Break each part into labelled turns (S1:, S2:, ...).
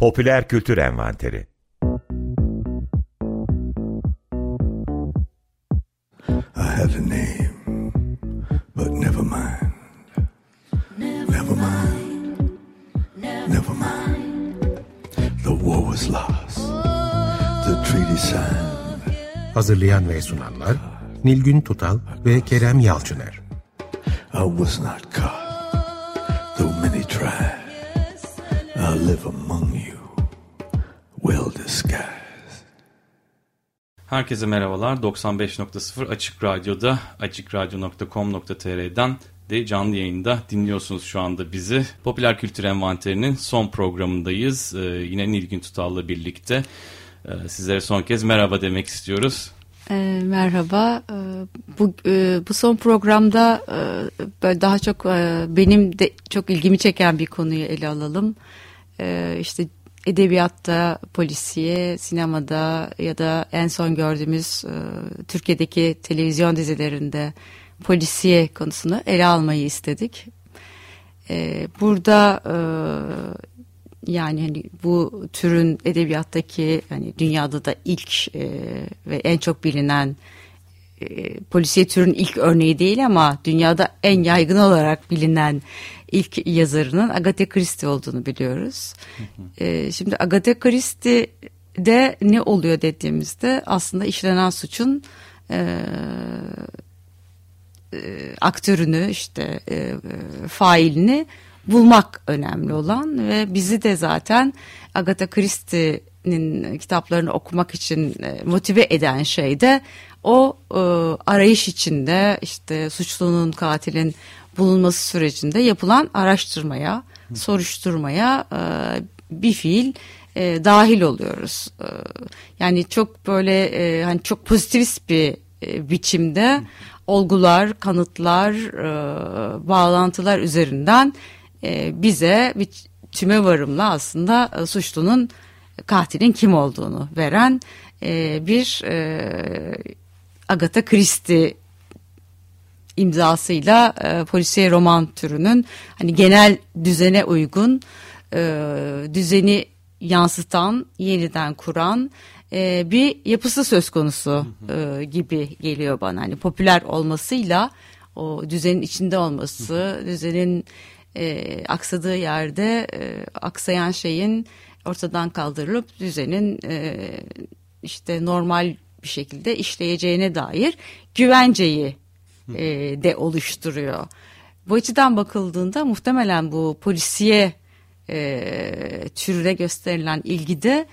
S1: Popüler Kültür Envanteri I have a name, but never mind. Never mind. Never mind. The war was lost. The treaty signed. Hazırlayan ve sunanlar Nilgün Tutal ve Kerem Yalçıner. I was not caught, though many tried. I live among Herkese merhabalar. 95.0 Açık Radyo'da, açıkradyo.com.tr'den de canlı yayında dinliyorsunuz şu anda bizi. Popüler Kültür Envanteri'nin son programındayız. Ee, yine Nilgün Tutal'la birlikte. Ee, sizlere son kez merhaba demek istiyoruz.
S2: E, merhaba. E, bu e, bu son programda e, daha çok e, benim de çok ilgimi çeken bir konuyu ele alalım. E, işte edebiyatta, polisiye, sinemada ya da en son gördüğümüz e, Türkiye'deki televizyon dizilerinde polisiye konusunu ele almayı istedik. E, burada e, yani hani bu türün edebiyattaki hani dünyada da ilk e, ve en çok bilinen e, polisiye türün ilk örneği değil ama dünyada en yaygın olarak bilinen ilk yazarının Agatha Christie olduğunu biliyoruz. e, şimdi Agatha Christie'de ne oluyor dediğimizde aslında işlenen suçun e, e, aktörünü işte e, failini bulmak önemli olan ve bizi de zaten Agatha Christie'nin kitaplarını okumak için e, motive eden şey de o e, arayış içinde işte suçlunun katilin bulunması sürecinde yapılan araştırmaya, soruşturmaya e, bir fiil e, dahil oluyoruz. E, yani çok böyle e, hani çok pozitivist bir e, biçimde olgular, kanıtlar, e, bağlantılar üzerinden e, bize bir tüme varımla aslında e, suçlunun katilin kim olduğunu veren e, bir e, Agatha Christie imzasıyla e, polisiye roman türünün hani genel düzene uygun e, düzeni yansıtan yeniden kuran e, bir yapısı söz konusu e, gibi geliyor bana. Hani popüler olmasıyla o düzenin içinde olması düzenin e, aksadığı yerde e, aksayan şeyin ortadan kaldırılıp düzenin e, işte normal bir şekilde işleyeceğine dair güvenceyi e, de oluşturuyor. Bu açıdan bakıldığında muhtemelen bu polisiye e, türüne gösterilen ilgide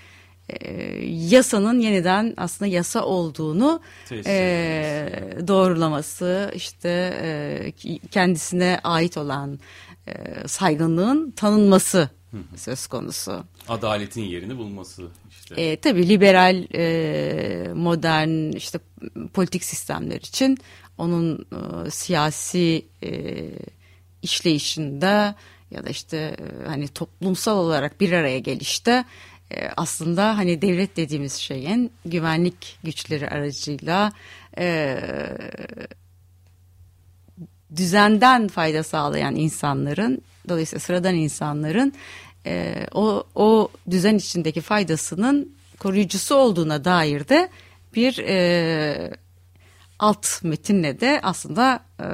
S2: e, yasanın yeniden aslında yasa olduğunu e, doğrulaması işte e, kendisine ait olan e, saygınlığın tanınması söz konusu.
S1: Adaletin yerini bulması işte.
S2: E, tabii liberal e, modern işte politik sistemler için onun e, siyasi e, işleyişinde ya da işte e, hani toplumsal olarak bir araya gelişte e, aslında hani devlet dediğimiz şeyin güvenlik güçleri aracıyla e, düzenden fayda sağlayan insanların dolayısıyla sıradan insanların e, o, o düzen içindeki faydasının koruyucusu olduğuna dair de bir e, alt metinle de aslında e,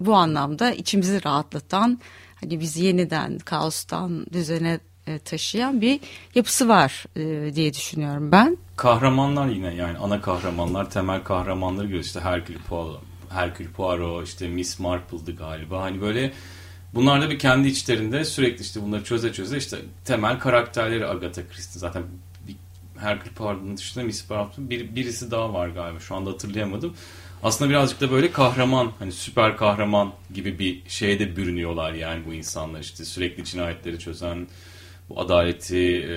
S2: bu anlamda içimizi rahatlatan hani bizi yeniden kaostan düzene e, taşıyan bir yapısı var e, diye düşünüyorum ben.
S1: Kahramanlar yine yani ana kahramanlar temel kahramanları görüyoruz işte Hercule Poirot, Hercule Poirot işte Miss Marple'dı galiba. Hani böyle bunlar da bir kendi içlerinde sürekli işte bunları çöze çöze işte temel karakterleri Agatha Christie. Zaten Hercule Poirot'un dışında Miss Marple bir, birisi daha var galiba. Şu anda hatırlayamadım. Aslında birazcık da böyle kahraman hani süper kahraman gibi bir şeye de bürünüyorlar yani bu insanlar işte. Sürekli cinayetleri çözen bu adaleti e,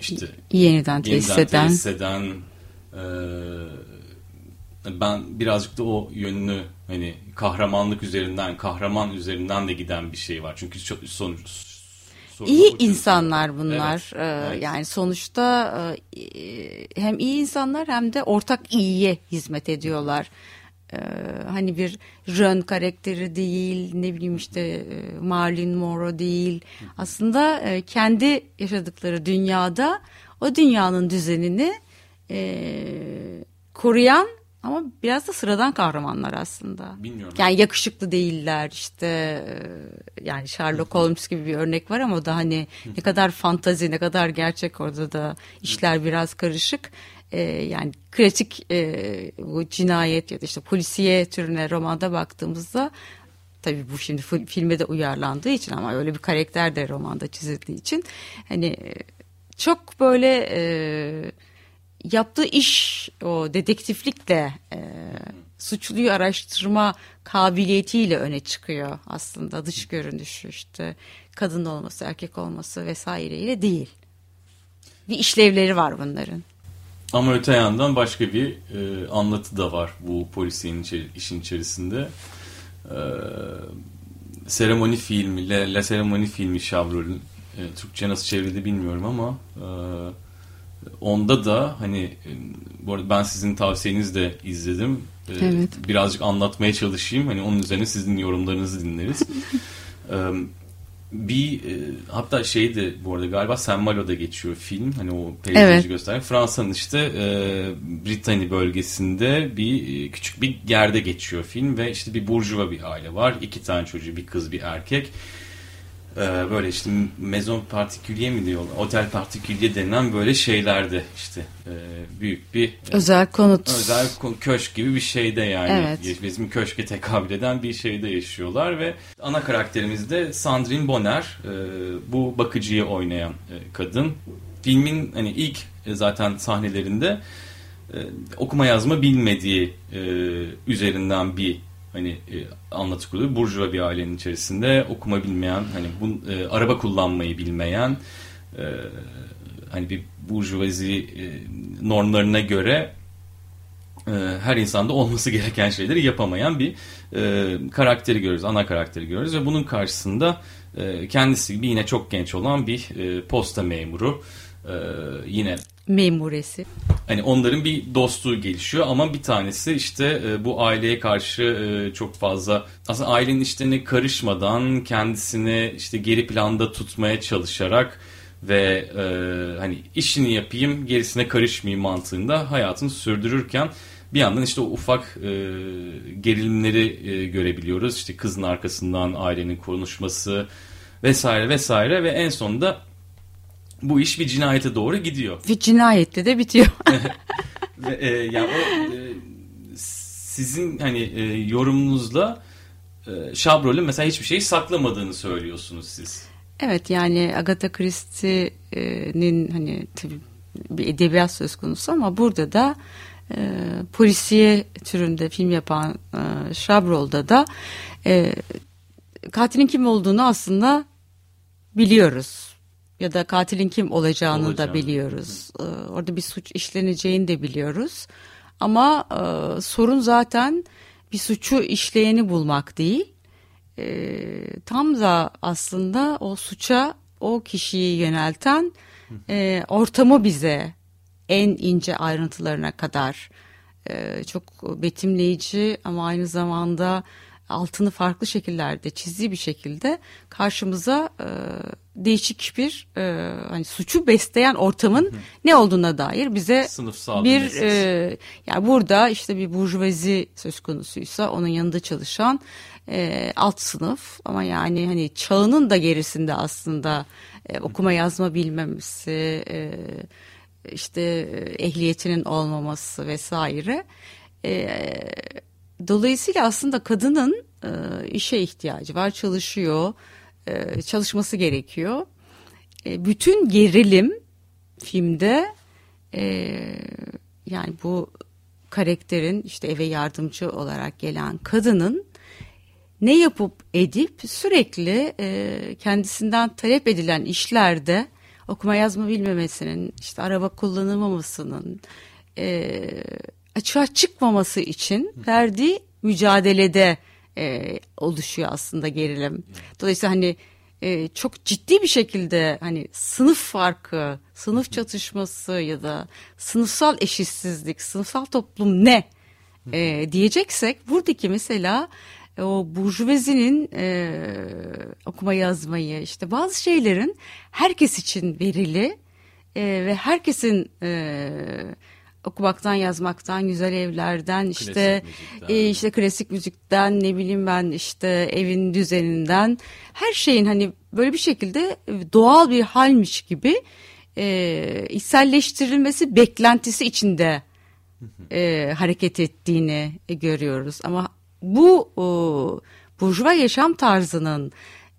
S1: işte
S2: yeniden tesis yeniden eden,
S1: tesis eden e, ben birazcık da o yönünü hani kahramanlık üzerinden kahraman üzerinden de giden bir şey var çünkü çok sonuç
S2: İyi insanlar bunlar. Evet, ee, evet. Yani sonuçta e, hem iyi insanlar hem de ortak iyiye hizmet ediyorlar. e, hani bir Rön karakteri değil ne bileyim işte e, Marilyn Monroe değil aslında e, kendi yaşadıkları dünyada o dünyanın düzenini e, koruyan ama biraz da sıradan kahramanlar aslında.
S1: Bilmiyorum.
S2: Yani yakışıklı değiller işte e, yani Sherlock Holmes gibi bir örnek var ama da hani ne kadar fantazi ne kadar gerçek orada da işler biraz karışık. E, yani klasik e, bu cinayet ya da işte polisiye türüne romanda baktığımızda tabii bu şimdi filme de uyarlandığı için ama öyle bir karakter de romanda çizildiği için hani e, çok böyle e, yaptığı iş o dedektiflikle e, suçluyu araştırma kabiliyetiyle öne çıkıyor aslında dış görünüşü işte kadın olması erkek olması vesaireyle değil. Bir işlevleri var bunların.
S1: Ama öte yandan başka bir e, anlatı da var bu polisiyenin işin içerisinde. E, seremoni filmi, La, La Seremoni filmi Chabrol'ün e, Türkçe nasıl çevrildi bilmiyorum ama e, onda da hani e, bu arada ben sizin tavsiyenizle izledim. E,
S2: evet.
S1: Birazcık anlatmaya çalışayım. Hani onun üzerine sizin yorumlarınızı dinleriz. bir e, hatta şeydi bu arada galiba Saint Malo'da geçiyor film. Hani o peyzajı evet. gösteren. Fransa'nın işte Britanya bölgesinde bir küçük bir yerde geçiyor film ve işte bir burjuva bir aile var. iki tane çocuğu bir kız bir erkek. E, böyle işte mezon partikülye mi diyorlar? Otel partikülye denilen böyle şeylerde işte e, büyük bir
S2: özel konut.
S1: Özel köşk gibi bir şeyde yani. Evet. Bizim köşke tekabül eden bir şeyde yaşıyorlar ve ana karakterimiz de Sandrine Bonner. E, bu bakıcıyı oynayan kadın. Filmin hani ilk zaten sahnelerinde okuma yazma bilmediği üzerinden bir hani e, anlatı kuruluyor. Burjuva bir ailenin içerisinde okuma bilmeyen, hani bu e, araba kullanmayı bilmeyen, e, hani bir burjuvazi e, normlarına göre e, her insanda olması gereken şeyleri yapamayan bir e, karakteri görüyoruz, ana karakteri görüyoruz ve bunun karşısında e, kendisi gibi yine çok genç olan bir e, posta memuru, e, yine
S2: memuresi.
S1: Hani onların bir dostluğu gelişiyor ama bir tanesi işte e, bu aileye karşı e, çok fazla aslında ailenin işlerine karışmadan kendisini işte geri planda tutmaya çalışarak ve e, hani işini yapayım gerisine karışmayayım mantığında hayatını sürdürürken bir yandan işte o ufak e, gerilimleri e, görebiliyoruz. İşte kızın arkasından ailenin konuşması vesaire vesaire ve en sonunda bu iş bir cinayete doğru gidiyor.
S2: Bir cinayetle de bitiyor.
S1: Ve, e, yani o e, sizin hani e, yorumunuzla e, Şabrol'ün mesela hiçbir şeyi saklamadığını söylüyorsunuz siz.
S2: Evet yani Agatha Christie'nin hani tabii bir edebiyat söz konusu ama burada da e, polisiye türünde film yapan e, Şabrol'da da e, katilin kim olduğunu aslında biliyoruz ya da katilin kim olacağını Olacağım. da biliyoruz. Hı. Ee, orada bir suç işleneceğini de biliyoruz. Ama e, sorun zaten bir suçu işleyeni bulmak değil. E, tam da aslında o suça o kişiyi yönelten e, ortamı bize en ince ayrıntılarına kadar e, çok betimleyici ama aynı zamanda altını farklı şekillerde çizdiği bir şekilde karşımıza e, değişik bir e, hani suçu besleyen ortamın hı ne olduğuna dair bize Sınıfsal bir e, yani burada işte bir burjuvazi söz konusuysa onun yanında çalışan e, alt sınıf ama yani hani çağının da gerisinde aslında e, okuma yazma bilmemesi e, işte ehliyetinin olmaması vesaire e, dolayısıyla aslında kadının e, işe ihtiyacı var çalışıyor e, çalışması gerekiyor. E, bütün gerilim filmde e, yani bu karakterin işte eve yardımcı olarak gelen kadının ne yapıp edip sürekli kendisinden talep edilen işlerde okuma yazma bilmemesinin işte araba kullanılmamasının açığa çıkmaması için verdiği mücadelede e, oluşuyor aslında gerilim. Dolayısıyla hani e, çok ciddi bir şekilde hani sınıf farkı, sınıf çatışması ya da sınıfsal eşitsizlik, sınıfsal toplum ne e, diyeceksek buradaki mesela e, o burjuvazinin e, okuma yazmayı işte bazı şeylerin herkes için verili e, ve herkesin e, okumaktan yazmaktan güzel evlerden işte e, işte klasik müzikten ne bileyim ben işte evin düzeninden. Her şeyin hani böyle bir şekilde doğal bir halmiş gibi e, içselleştirilmesi beklentisi içinde e, hareket ettiğini görüyoruz. Ama bu e, burjuva yaşam tarzının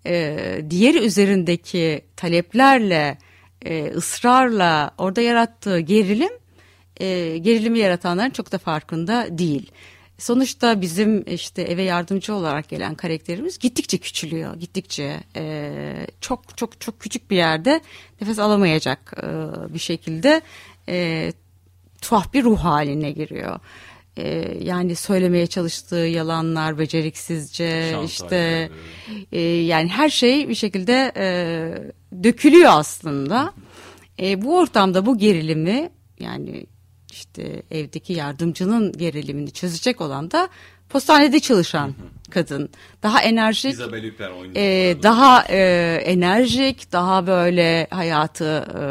S2: e, diğeri üzerindeki taleplerle e, ısrarla orada yarattığı gerilim e, gerilimi yaratanların çok da farkında değil. Sonuçta bizim işte eve yardımcı olarak gelen karakterimiz gittikçe küçülüyor. Gittikçe e, çok çok çok küçük bir yerde nefes alamayacak e, bir şekilde e, tuhaf bir ruh haline giriyor. E, yani söylemeye çalıştığı yalanlar, beceriksizce Şantaj işte e, yani her şey bir şekilde e, dökülüyor aslında. E, bu ortamda bu gerilimi yani işte evdeki yardımcının gerilimini çözecek olan da postanede çalışan kadın. Daha enerjik, e, daha e, enerjik, daha böyle hayatı e,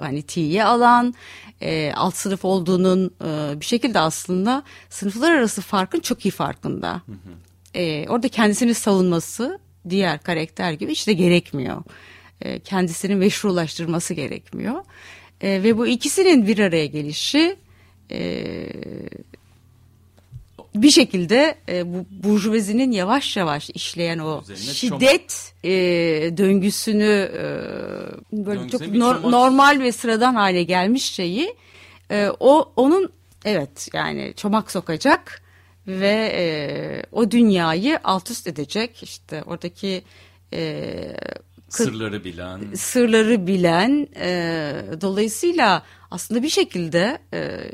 S2: hani tiye alan, e, alt sınıf olduğunun e, bir şekilde aslında sınıflar arası farkın çok iyi farkında. E, orada kendisini savunması diğer karakter gibi işte gerekmiyor. E, kendisini meşrulaştırması gerekmiyor. E, ve bu ikisinin bir araya gelişi e, bir şekilde e, bu burjuvazinin yavaş yavaş işleyen o Üzerine şiddet e, döngüsünü e, böyle Döngüsüne çok nor, normal ve sıradan hale gelmiş şeyi e, o onun evet yani çomak sokacak ve e, o dünyayı alt üst edecek. İşte oradaki e,
S1: sırları bilen.
S2: sırları bilen e, dolayısıyla aslında bir şekilde e,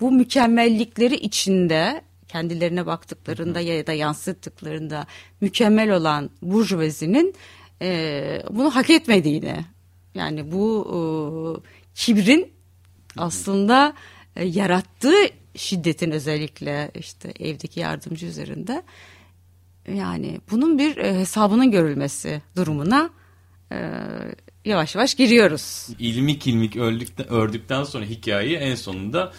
S2: bu mükemmellikleri içinde kendilerine baktıklarında ya da yansıttıklarında mükemmel olan burjuvazinin e, bunu hak etmediğini yani bu e, kibrin aslında e, yarattığı şiddetin özellikle işte evdeki yardımcı üzerinde yani bunun bir e, hesabının görülmesi durumuna e, yavaş yavaş giriyoruz.
S1: İlmik ilmik öldükten, ördükten sonra hikayeyi en sonunda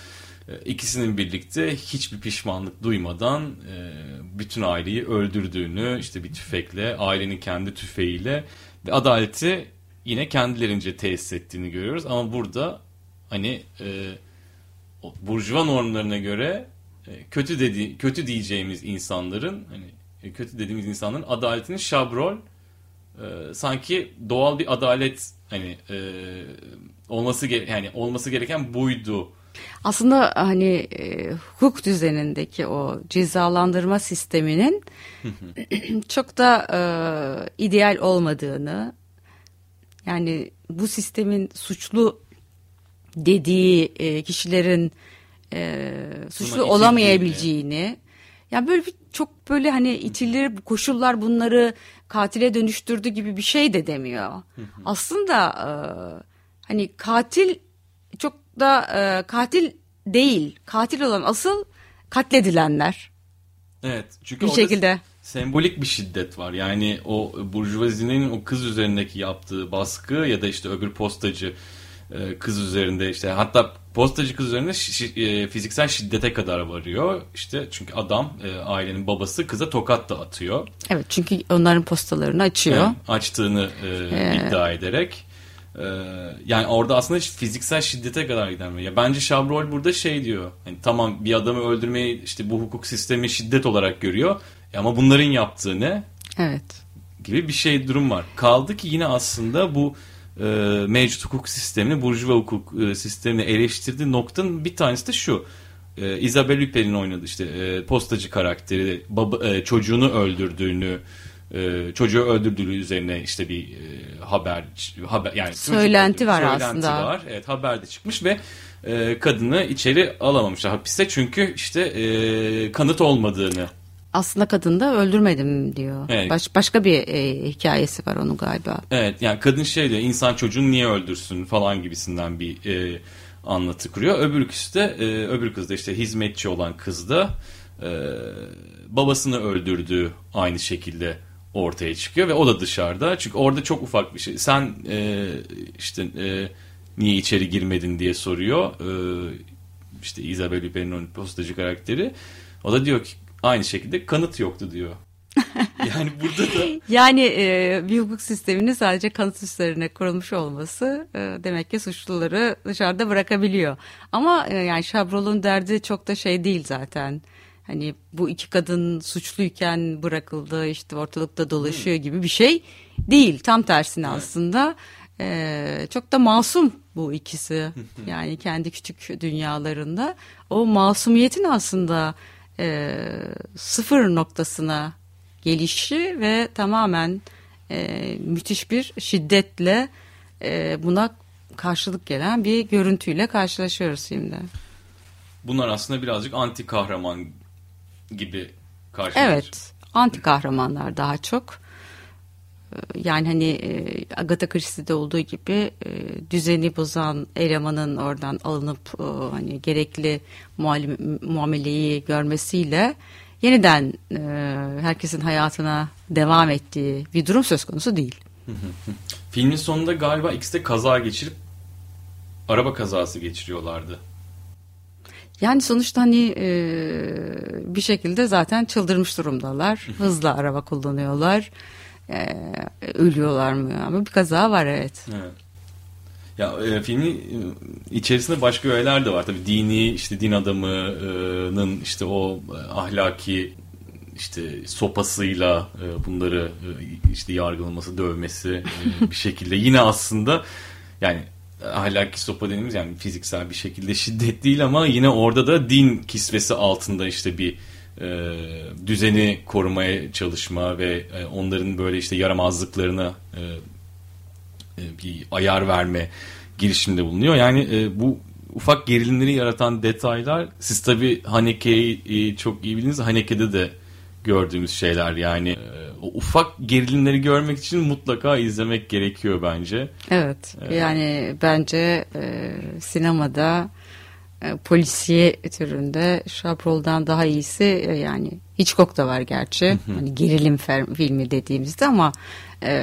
S1: e, ikisinin birlikte hiçbir pişmanlık duymadan e, bütün aileyi öldürdüğünü işte bir tüfekle ailenin kendi tüfeğiyle ve adaleti yine kendilerince tesis ettiğini görüyoruz ama burada hani e, burjuva normlarına göre e, kötü dedi kötü diyeceğimiz insanların hani e, kötü dediğimiz insanların adaletini şabrol e, sanki doğal bir adalet hani e, olması yani olması gereken buydu.
S2: Aslında hani e, hukuk düzenindeki o cezalandırma sisteminin çok da e, ideal olmadığını yani bu sistemin suçlu dediği e, kişilerin e, suçlu olamayabileceğini yani böyle bir çok böyle hani itilleri koşullar bunları katile dönüştürdü gibi bir şey de demiyor. Aslında e, hani katil çok da e, katil değil. Katil olan asıl katledilenler.
S1: Evet. Çünkü bir şekilde sembolik bir şiddet var. Yani o burjuvazinin o kız üzerindeki yaptığı baskı ya da işte öbür postacı e, kız üzerinde işte hatta postacı kız üzerinde e, fiziksel şiddete kadar varıyor. İşte çünkü adam e, ailenin babası kıza tokat da atıyor.
S2: Evet çünkü onların postalarını açıyor. Yani
S1: açtığını ee... iddia ederek. yani orada aslında fiziksel şiddete kadar giden ya bence Şabrol burada şey diyor hani tamam bir adamı öldürmeyi işte bu hukuk sistemi şiddet olarak görüyor ama bunların yaptığı ne?
S2: Evet.
S1: Gibi bir şey durum var. Kaldı ki yine aslında bu e, mevcut hukuk sistemini, burjuva hukuk e, sistemini eleştirdiği noktanın bir tanesi de şu. E, Isabelle Hupper'in oynadığı işte e, postacı karakteri baba, e, çocuğunu öldürdüğünü e, çocuğu öldürdüğü üzerine işte bir e, haber haber yani
S2: söylenti var söylenti aslında. Var.
S1: Evet haberde çıkmış ve e, kadını içeri alamamışlar hapiste çünkü işte e, kanıt olmadığını
S2: aslında kadın da öldürmedim diyor. Evet. Baş, başka bir e, hikayesi var onun galiba.
S1: Evet yani kadın şey diyor insan çocuğunu niye öldürsün falan gibisinden bir e, anlatı kuruyor. Öbür kız da e, öbür kız da işte hizmetçi olan kız da e, babasını öldürdüğü aynı şekilde ortaya çıkıyor ve o da dışarıda. Çünkü orada çok ufak bir şey. Sen e, işte e, niye içeri girmedin diye soruyor. E, işte Isabel Huppert'in postacı karakteri. O da diyor ki aynı şekilde kanıt yoktu diyor. yani burada da
S2: yani e, bir hukuk sisteminin sadece kanıt üzerine kurulmuş olması e, demek ki suçluları dışarıda bırakabiliyor. Ama e, yani Şabrol'un derdi çok da şey değil zaten. Hani bu iki kadın suçluyken bırakıldı işte ortalıkta dolaşıyor hmm. gibi bir şey değil. Tam tersine evet. aslında e, çok da masum bu ikisi. yani kendi küçük dünyalarında o masumiyetin aslında e, sıfır noktasına gelişi ve tamamen e, müthiş bir şiddetle e, buna karşılık gelen bir görüntüyle karşılaşıyoruz şimdi.
S1: Bunlar aslında birazcık anti kahraman gibi karşılaşıyor.
S2: Evet, anti kahramanlar daha çok. E, yani hani e, Agatha Christie'de olduğu gibi e, düzeni bozan elemanın oradan alınıp hani gerekli muameleyi görmesiyle yeniden e, herkesin hayatına devam ettiği bir durum söz konusu değil.
S1: Filmin sonunda galiba ikisi de kaza geçirip araba kazası geçiriyorlardı.
S2: Yani sonuçta hani e, bir şekilde zaten çıldırmış durumdalar. Hızla araba kullanıyorlar. E, ölüyorlar mı? Ama bir kaza var evet. Evet.
S1: Ya e, filmin e, içerisinde başka öğeler de var. Tabii dini işte din adamının işte o e, ahlaki işte sopasıyla e, bunları e, işte yargılaması, dövmesi e, bir şekilde yine aslında yani ahlaki sopa dediğimiz yani fiziksel bir şekilde şiddet değil ama yine orada da din kisvesi altında işte bir e, düzeni korumaya çalışma ve e, onların böyle işte yaramazlıklarına e, e, bir ayar verme girişimde bulunuyor. Yani e, bu ufak gerilimleri yaratan detaylar siz tabi Haneke'yi e, çok iyi bildiğiniz Haneke'de de gördüğümüz şeyler yani e, o ufak gerilimleri görmek için mutlaka izlemek gerekiyor bence.
S2: Evet ee, yani bence e, sinemada polisiye türünde Chabrol'dan daha iyisi e, yani Hitchcock da var gerçi hani gerilim filmi dediğimizde ama e,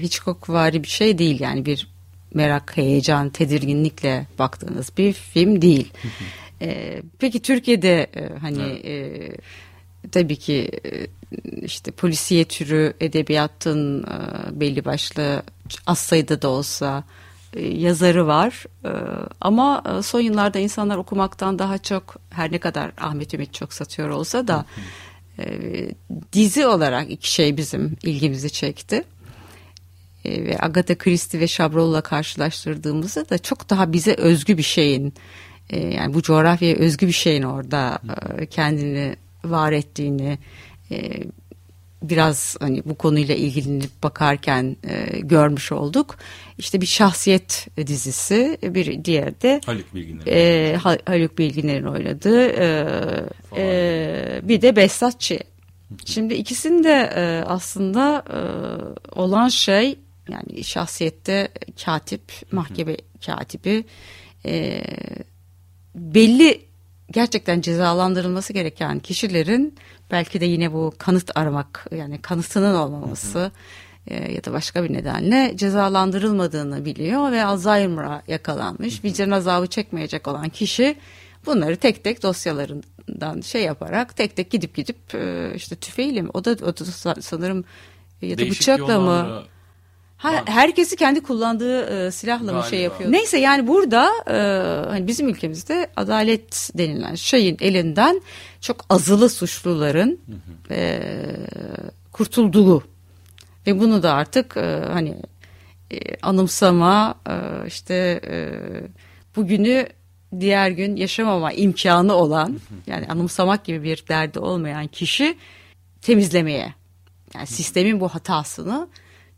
S2: Hitchcock vari bir şey değil yani bir merak, heyecan, tedirginlikle baktığınız bir film değil. e, peki Türkiye'de e, hani evet. e, tabii ki e, işte polisiye türü edebiyatın e, belli başlı az sayıda da olsa e, yazarı var. E, ama e, son yıllarda insanlar okumaktan daha çok her ne kadar Ahmet Ümit çok satıyor olsa da e, dizi olarak iki şey bizim ilgimizi çekti. E, ve Agatha Christie ve Chabrol'la karşılaştırdığımızda da çok daha bize özgü bir şeyin e, yani bu coğrafyaya özgü bir şeyin orada e, kendini var ettiğini biraz hani bu konuyla ilgilenip bakarken görmüş olduk. İşte bir şahsiyet dizisi, bir diğer de
S1: Haluk Bilginer'in
S2: e, Haluk Bilginer'in oynadığı e, e, bir de Behzatçı. Şimdi ikisinde e, aslında e, olan şey yani şahsiyette katip, mahkeme katibi e, belli gerçekten cezalandırılması gereken kişilerin belki de yine bu kanıt aramak yani kanıtının olmaması e, ya da başka bir nedenle cezalandırılmadığını biliyor ve Alzheimer'a yakalanmış, vicdan azabı çekmeyecek olan kişi bunları tek tek dosyalarından şey yaparak tek tek gidip gidip e, işte tüfeğiyle mi o da, o da sanırım ya da Değişik bıçakla mı Ha, herkesi kendi kullandığı e, silahla mı şey yapıyor? Neyse yani burada e, hani bizim ülkemizde adalet denilen şeyin elinden çok azılı suçluların e, kurtulduğu ve bunu da artık e, hani e, anımsama e, işte e, bugünü diğer gün yaşamama imkanı olan yani anımsamak gibi bir derdi olmayan kişi temizlemeye yani sistemin bu hatasını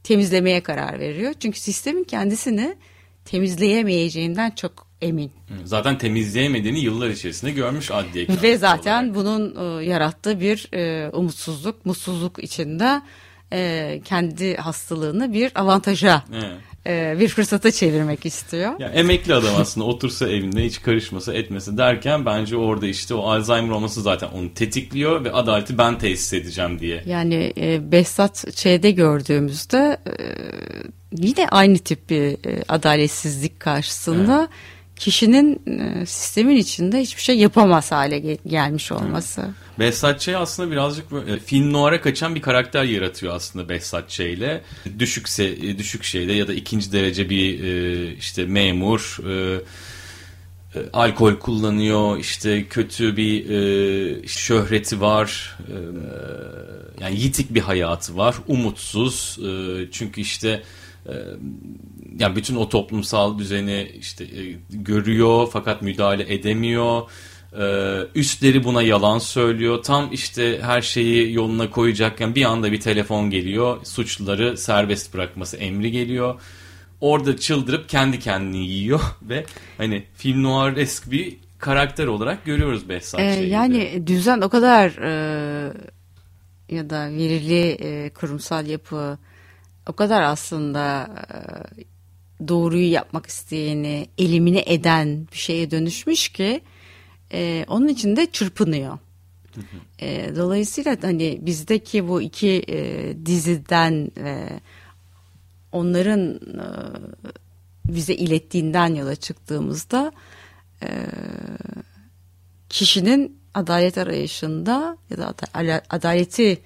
S2: temizlemeye karar veriyor. Çünkü sistemin kendisini temizleyemeyeceğinden çok emin.
S1: Zaten temizleyemediğini yıllar içerisinde görmüş adliye.
S2: Ve zaten olarak. bunun e, yarattığı bir e, umutsuzluk, mutsuzluk içinde e, kendi hastalığını bir avantaja evet. E, bir fırsata çevirmek istiyor.
S1: Ya emekli adam aslında otursa evinde hiç karışmasa etmese derken bence orada işte o Alzheimer olması zaten onu tetikliyor ve adaleti ben tesis edeceğim diye.
S2: Yani e, Behzat Ç'de gördüğümüzde e, yine aynı tip bir e, adaletsizlik karşısında evet. Kişinin e, sistemin içinde hiçbir şey yapamaz hale gel- gelmiş olması. Evet.
S1: Behzat Ç. aslında birazcık böyle, film noir'a kaçan bir karakter yaratıyor aslında Behzat Ç. ile. Düşükse, e, düşük şeyde ya da ikinci derece bir e, işte memur, e, alkol kullanıyor, işte kötü bir şöhreti var, yani yitik bir hayatı var, umutsuz. çünkü işte yani bütün o toplumsal düzeni işte görüyor fakat müdahale edemiyor üstleri buna yalan söylüyor. Tam işte her şeyi yoluna koyacakken bir anda bir telefon geliyor. Suçluları serbest bırakması emri geliyor. Orada çıldırıp kendi kendini yiyor ve hani film noir esk bir karakter olarak görüyoruz Behzat
S2: ee, Yani düzen o kadar e, ya da verili e, kurumsal yapı o kadar aslında e, doğruyu yapmak isteyeni elimine eden bir şeye dönüşmüş ki e, onun için de çırpınıyor. E, dolayısıyla hani bizdeki bu iki e, diziden ve onların e, bize ilettiğinden yola çıktığımızda e, kişinin adalet arayışında ya da adaleti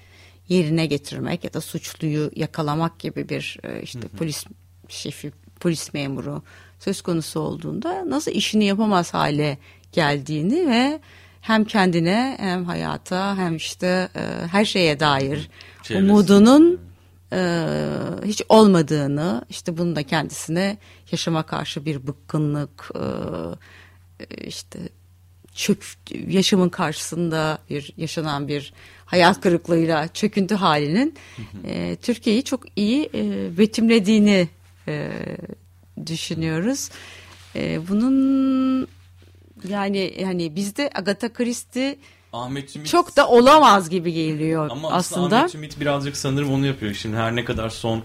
S2: yerine getirmek ya da suçluyu yakalamak gibi bir e, işte polis şefi polis memuru söz konusu olduğunda nasıl işini yapamaz hale geldiğini ve hem kendine hem hayata hem işte e, her şeye dair Çevresi. umudunun e, hiç olmadığını işte bunu da kendisine yaşama karşı bir bıkkınlık e, işte çök yaşamın karşısında bir yaşanan bir hayat kırıklığıyla çöküntü halinin e, Türkiye'yi çok iyi e, betimlediğini e, düşünüyoruz. E, bunun yani yani bizde Agatha Christie Ahmet Ümit çok da olamaz gibi geliyor
S1: ama aslında.
S2: aslında.
S1: Ahmet Ümit birazcık sanırım onu yapıyor. Şimdi her ne kadar son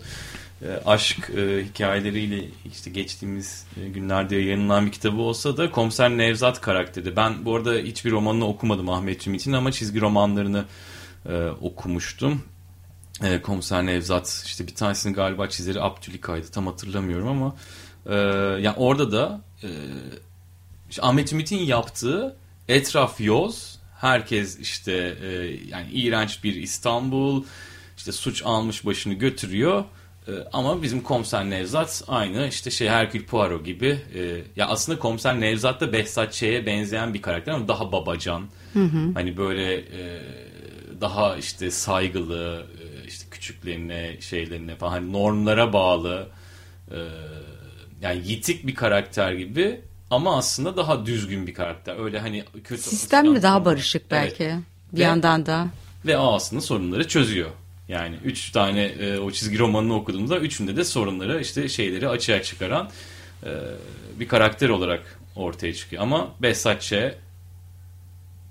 S1: aşk e, hikayeleriyle işte geçtiğimiz e, günlerde yayınlanan bir kitabı olsa da Komiser Nevzat karakteri. Ben bu arada hiçbir romanını okumadım Ahmet Ümit'in ama çizgi romanlarını e, okumuştum. E, Komiser Nevzat işte bir tanesini galiba çizeri Abdülika'ydı tam hatırlamıyorum ama e, yani orada da e, işte Ahmet Ümit'in yaptığı etraf yoz, herkes işte e, yani iğrenç bir İstanbul, işte suç almış başını götürüyor. E, ama bizim komiser Nevzat aynı işte şey Herkül Poirot gibi. E, ya aslında komiser Nevzat da Behzat Ç'ye benzeyen bir karakter ama daha babacan. Hı hı. Hani böyle e, daha işte saygılı, e, işte küçüklerine, şeylerine falan hani normlara bağlı. E, yani yitik bir karakter gibi ama aslında daha düzgün bir karakter. Öyle hani kötü.
S2: Sistem mi daha barışık belki evet. bir ve, yandan da.
S1: Ve o aslında sorunları çözüyor. Yani üç tane e, o çizgi romanını okuduğumuzda üçünde de sorunları işte şeyleri açığa çıkaran e, bir karakter olarak ortaya çıkıyor. Ama Behzatçı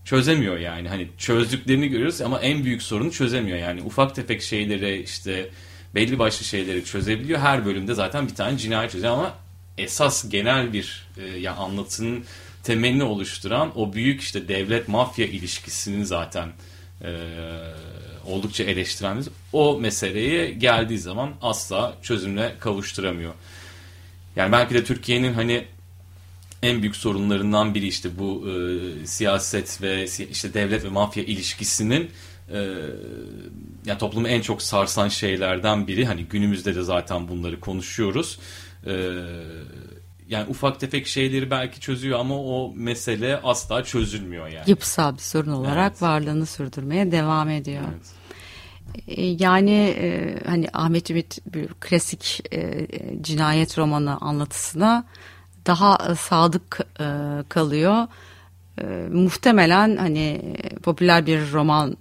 S1: çözemiyor yani. Hani çözdüklerini görüyoruz ama en büyük sorunu çözemiyor. Yani ufak tefek şeyleri işte belli başlı şeyleri çözebiliyor. Her bölümde zaten bir tane cinayet çözüyor ama esas genel bir e, ya anlatının temelini oluşturan o büyük işte devlet mafya ilişkisinin zaten e, oldukça eleştiren o meseleye geldiği zaman asla çözümle kavuşturamıyor. Yani belki de Türkiye'nin hani en büyük sorunlarından biri işte bu e, siyaset ve işte devlet ve mafya ilişkisinin e, yani toplumu en çok sarsan şeylerden biri. Hani günümüzde de zaten bunları konuşuyoruz. Ee, yani ufak tefek şeyleri belki çözüyor ama o mesele asla çözülmüyor yani.
S2: Yapısal bir sorun olarak evet. varlığını sürdürmeye devam ediyor. Evet. Ee, yani e, hani Ahmet Ümit bir klasik e, cinayet romanı anlatısına daha sadık e, kalıyor. Muhtemelen hani popüler bir roman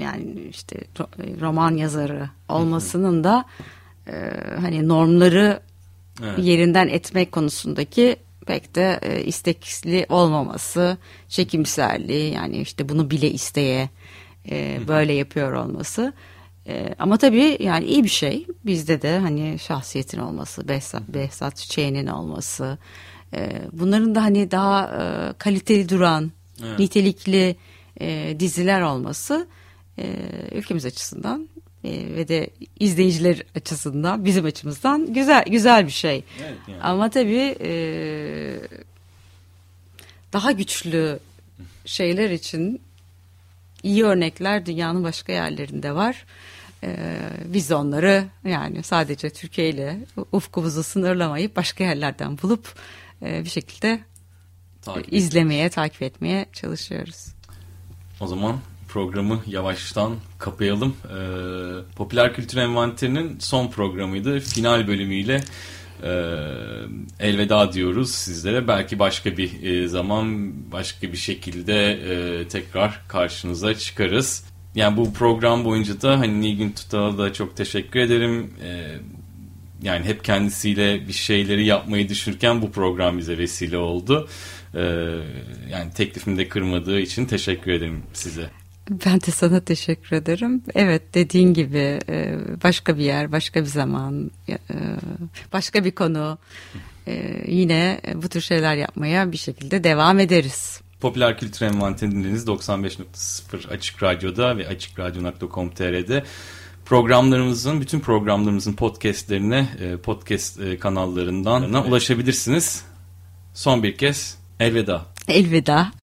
S2: yani işte roman yazarı olmasının da e, hani normları evet. yerinden etmek konusundaki pek de e, istekli olmaması, çekimserliği yani işte bunu bile isteye e, böyle yapıyor olması E, ama tabii yani iyi bir şey. Bizde de hani şahsiyetin olması, Behzat, Behzat Çiçeği'nin olması. E, bunların da hani daha e, kaliteli duran, evet. nitelikli e, diziler olması e, ülkemiz açısından e, ve de izleyiciler açısından bizim açımızdan güzel güzel bir şey. Evet, yani. Ama tabii e, daha güçlü şeyler için iyi örnekler dünyanın başka yerlerinde var. Ee, biz onları yani sadece Türkiye ile ufkumuzu sınırlamayıp başka yerlerden bulup e, bir şekilde takip izlemeye, takip etmeye çalışıyoruz.
S1: O zaman programı yavaştan kapayalım. Ee, Popüler Kültür Envanteri'nin son programıydı. Final bölümüyle e, elveda diyoruz sizlere. Belki başka bir e, zaman, başka bir şekilde e, tekrar karşınıza çıkarız. Yani bu program boyunca da hani Nilgün Tutal'a da çok teşekkür ederim. E, yani hep kendisiyle bir şeyleri yapmayı düşünürken bu program bize vesile oldu. Ee, yani teklifimi de kırmadığı için teşekkür ederim size.
S2: Ben de sana teşekkür ederim. Evet dediğin gibi e, başka bir yer, başka bir zaman, e, başka bir konu e, yine bu tür şeyler yapmaya bir şekilde devam ederiz.
S1: Popüler Kültür Envanteriniz 95.0 Açık Radyo'da ve açıkradyo.com.tr'de programlarımızın, bütün programlarımızın podcastlerine podcast kanallarından ulaşabilirsiniz. Son bir kez elveda.
S2: Elveda.